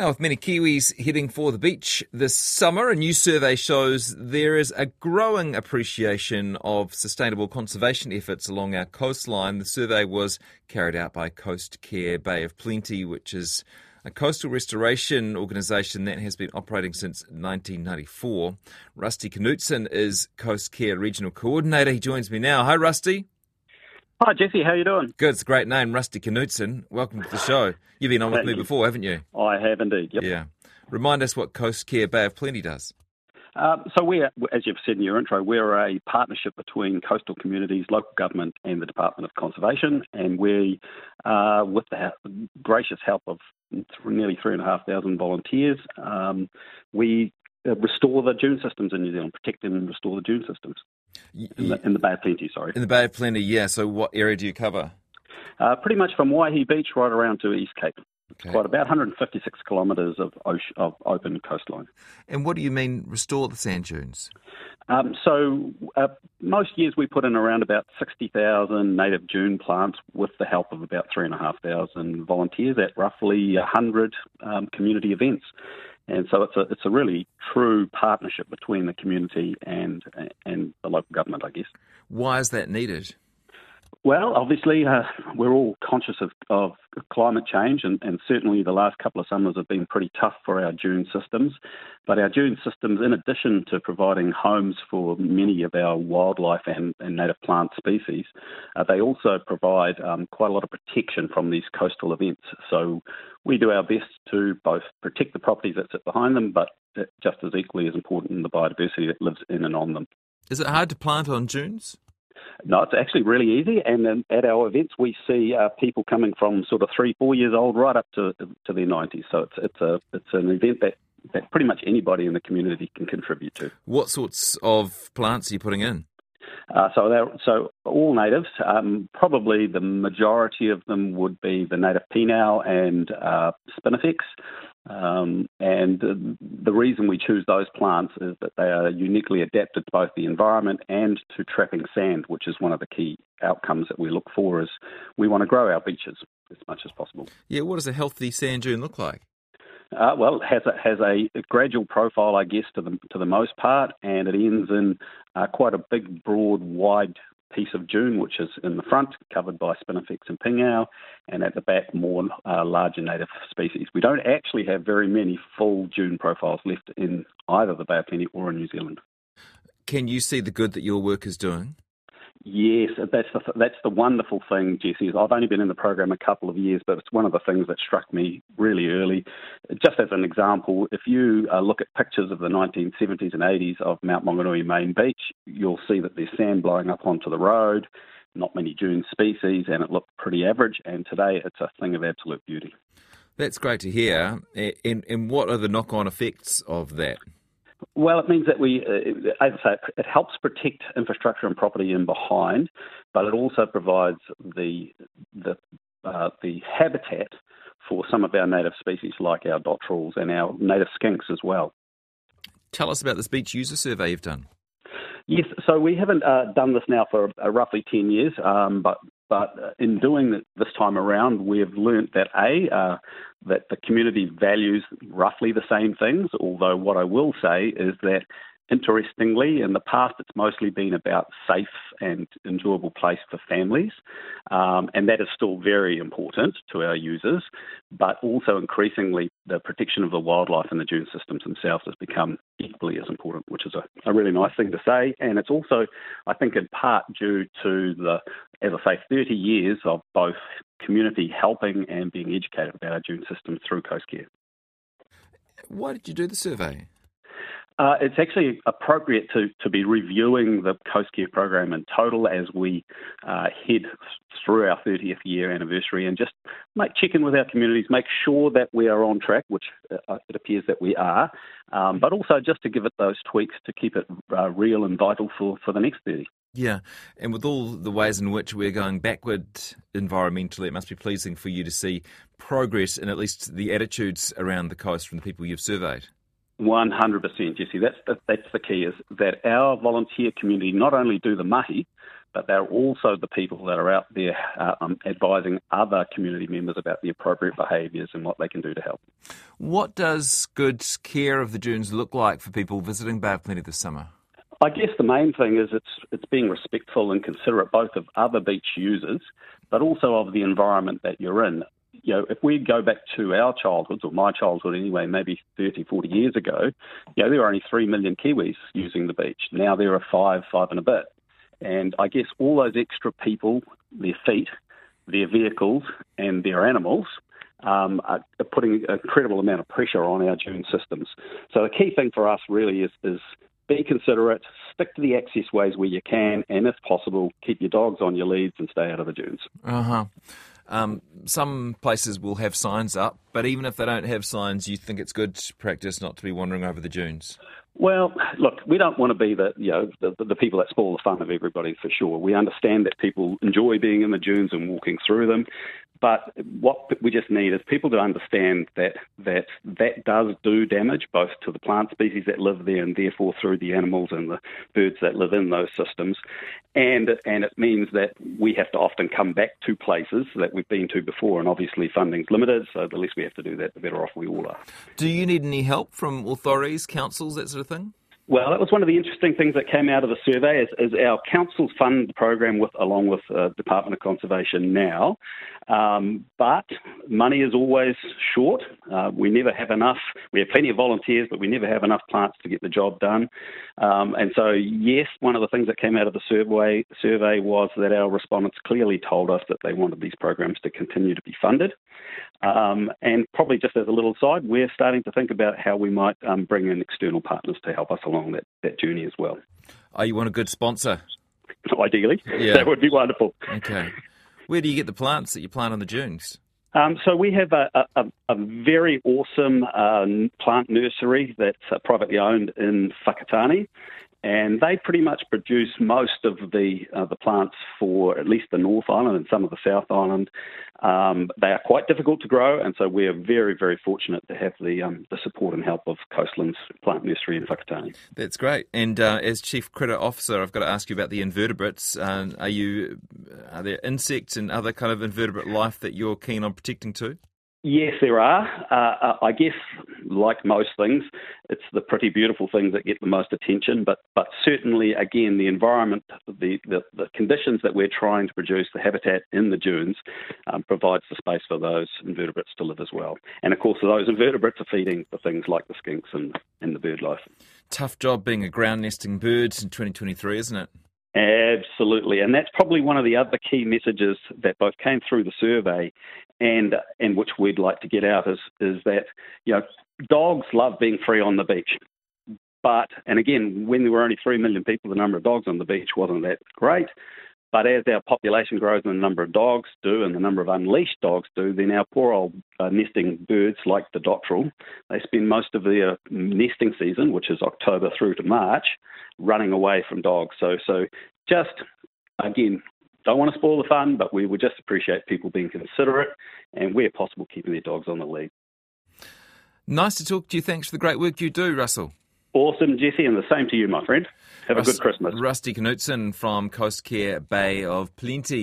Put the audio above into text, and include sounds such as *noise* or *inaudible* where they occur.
Now, with many Kiwis heading for the beach this summer, a new survey shows there is a growing appreciation of sustainable conservation efforts along our coastline. The survey was carried out by Coast Care Bay of Plenty, which is a coastal restoration organisation that has been operating since 1994. Rusty Knutson is Coast Care Regional Coordinator. He joins me now. Hi, Rusty. Hi, Jesse. How you doing? Good. It's a great name, Rusty Knutson. Welcome to the show. You've been on with me before, haven't you? I have indeed. Yep. Yeah. Remind us what Coast Care Bay of Plenty does. Um, so we're, as you've said in your intro, we're a partnership between coastal communities, local government, and the Department of Conservation, and we, uh, with the gracious help of nearly three and a half thousand volunteers, um, we uh, restore the dune systems in New Zealand, protect them and restore the dune systems. In the, in the, Bay of Plenty, sorry. In the Bay of Plenty, yeah. So what area do you cover? Uh, pretty much from Waihi Beach right around to East Cape. Okay. Quite about 156 kilometres of, ocean, of open coastline. And what do you mean restore the sand dunes? Um, so uh, most years we put in around about 60,000 native dune plants with the help of about 3,500 volunteers at roughly 100 um, community events. And so it's a it's a really true partnership between the community and and the local government, I guess. Why is that needed? Well, obviously, uh, we're all conscious of, of climate change, and, and, certainly the last couple of summers have been pretty tough for our dune systems. But our dune systems, in addition to providing homes for many of our wildlife and, and native plant species, uh, they also provide um, quite a lot of protection from these coastal events. So we do our best to both protect the properties that sit behind them, but just as equally as important, the biodiversity that lives in and on them. Is it hard to plant on dunes? No, it's actually really easy. And then at our events, we see uh, people coming from sort of three, four years old right up to to their 90s. So it's it's a it's an event that that pretty much anybody in the community can contribute to. What sorts of plants are you putting in? Uh, so, so all natives. Um, probably the majority of them would be the native pingao and uh, spinifex. Um, and the reason we choose those plants is that they are uniquely adapted to both the environment and to trapping sand, which is one of the key outcomes that we look for. Is we want to grow our beaches as much as possible. Yeah, what does a healthy sand dune look like? Uh, well, it has a, has a gradual profile, I guess, to the to the most part, and it ends in uh, quite a big, broad, wide piece of dune, which is in the front, covered by spinifex and pingao, and at the back, more uh, larger native species. We don't actually have very many full dune profiles left in either the Bay of Plenty or in New Zealand. Can you see the good that your work is doing? Yes, that's the that's the wonderful thing, Jesse. I've only been in the program a couple of years, but it's one of the things that struck me really early. Just as an example, if you uh, look at pictures of the 1970s and 80s of Mount Maunganui main beach, you'll see that there's sand blowing up onto the road, not many dune species, and it looked pretty average. And today, it's a thing of absolute beauty. That's great to hear. And, and what are the knock-on effects of that? Well, it means that we, uh, as I say, it helps protect infrastructure and property in behind, but it also provides the the uh, the habitat for some of our native species, like our dotterels and our native skinks as well. Tell us about this beach user survey you've done. Yes, so we haven't uh, done this now for uh, roughly 10 years, um, but but uh, in doing it this time around, we've learnt that A, uh, that the community values roughly the same things, although what I will say is that Interestingly, in the past, it's mostly been about safe and enjoyable place for families, um, and that is still very important to our users. But also, increasingly, the protection of the wildlife and the dune systems themselves has become equally as important, which is a, a really nice thing to say. And it's also, I think, in part due to the, as I say, 30 years of both community helping and being educated about our dune systems through Coast Care. Why did you do the survey? Uh, it's actually appropriate to, to be reviewing the Coast Care program in total as we uh, head through our 30th year anniversary and just make check in with our communities, make sure that we are on track, which uh, it appears that we are, um, but also just to give it those tweaks to keep it uh, real and vital for, for the next 30. Yeah, and with all the ways in which we're going backward environmentally, it must be pleasing for you to see progress in at least the attitudes around the coast from the people you've surveyed. 100%, Jesse. That's the, that's the key is that our volunteer community not only do the mahi, but they're also the people that are out there uh, um, advising other community members about the appropriate behaviours and what they can do to help. What does good care of the dunes look like for people visiting Bay of Plenty this summer? I guess the main thing is it's it's being respectful and considerate both of other beach users, but also of the environment that you're in. You know, if we go back to our childhoods, or my childhood anyway, maybe 30, 40 years ago, you know, there were only 3 million Kiwis using the beach. Now there are five, five and a bit. And I guess all those extra people, their feet, their vehicles, and their animals um, are putting an incredible amount of pressure on our dune systems. So the key thing for us really is, is be considerate, stick to the access ways where you can, and if possible, keep your dogs on your leads and stay out of the dunes. Uh huh. Um, some places will have signs up, but even if they don't have signs, you think it's good practice not to be wandering over the dunes. Well, look, we don't want to be the you know the, the people that spoil the fun of everybody for sure. We understand that people enjoy being in the dunes and walking through them, but what we just need is people to understand that that that does do damage both to the plant species that live there and therefore through the animals and the birds that live in those systems. And and it means that we have to often come back to places that we've been to before and obviously funding's limited, so the less we have to do that the better off we all are. Do you need any help from authorities, councils, that sort of thing? Well, that was one of the interesting things that came out of the survey is, is our councils fund the program with along with uh, Department of Conservation now, um, but money is always short. Uh, we never have enough. We have plenty of volunteers, but we never have enough plants to get the job done. Um, and so, yes, one of the things that came out of the survey survey was that our respondents clearly told us that they wanted these programs to continue to be funded. Um, and probably just as a little side, we're starting to think about how we might um, bring in external partners to help us along that, that journey as well. Oh, you want a good sponsor? *laughs* Ideally, yeah. that would be wonderful. Okay. Where do you get the plants that you plant on the dunes? Um, so we have a, a, a very awesome uh, plant nursery that's uh, privately owned in Whakatane, and they pretty much produce most of the uh, the plants for at least the North Island and some of the South Island. Um, they are quite difficult to grow, and so we are very very fortunate to have the um, the support and help of Coastlands Plant Nursery in Whakatane. That's great. And uh, as Chief Critter Officer, I've got to ask you about the invertebrates. Uh, are you are there insects and other kind of invertebrate life that you're keen on protecting too? Yes, there are. Uh, uh, I guess, like most things, it's the pretty beautiful things that get the most attention. But, but certainly, again, the environment, the, the, the conditions that we're trying to produce, the habitat in the dunes, um, provides the space for those invertebrates to live as well. And of course, those invertebrates are feeding the things like the skinks and, and the bird life. Tough job being a ground nesting bird in 2023, isn't it? Absolutely, and that's probably one of the other key messages that both came through the survey, and and which we'd like to get out is is that you know dogs love being free on the beach, but and again when there were only three million people, the number of dogs on the beach wasn't that great. But as our population grows and the number of dogs do and the number of unleashed dogs do, then our poor old uh, nesting birds like the dotterel, they spend most of their nesting season, which is October through to March, running away from dogs. So, so just again, don't want to spoil the fun, but we would just appreciate people being considerate and, where possible, keeping their dogs on the lead. Nice to talk to you. Thanks for the great work you do, Russell. Awesome, Jesse, and the same to you, my friend. Have Rust, a good Christmas. Rusty Knutson from Coast Care Bay of Plenty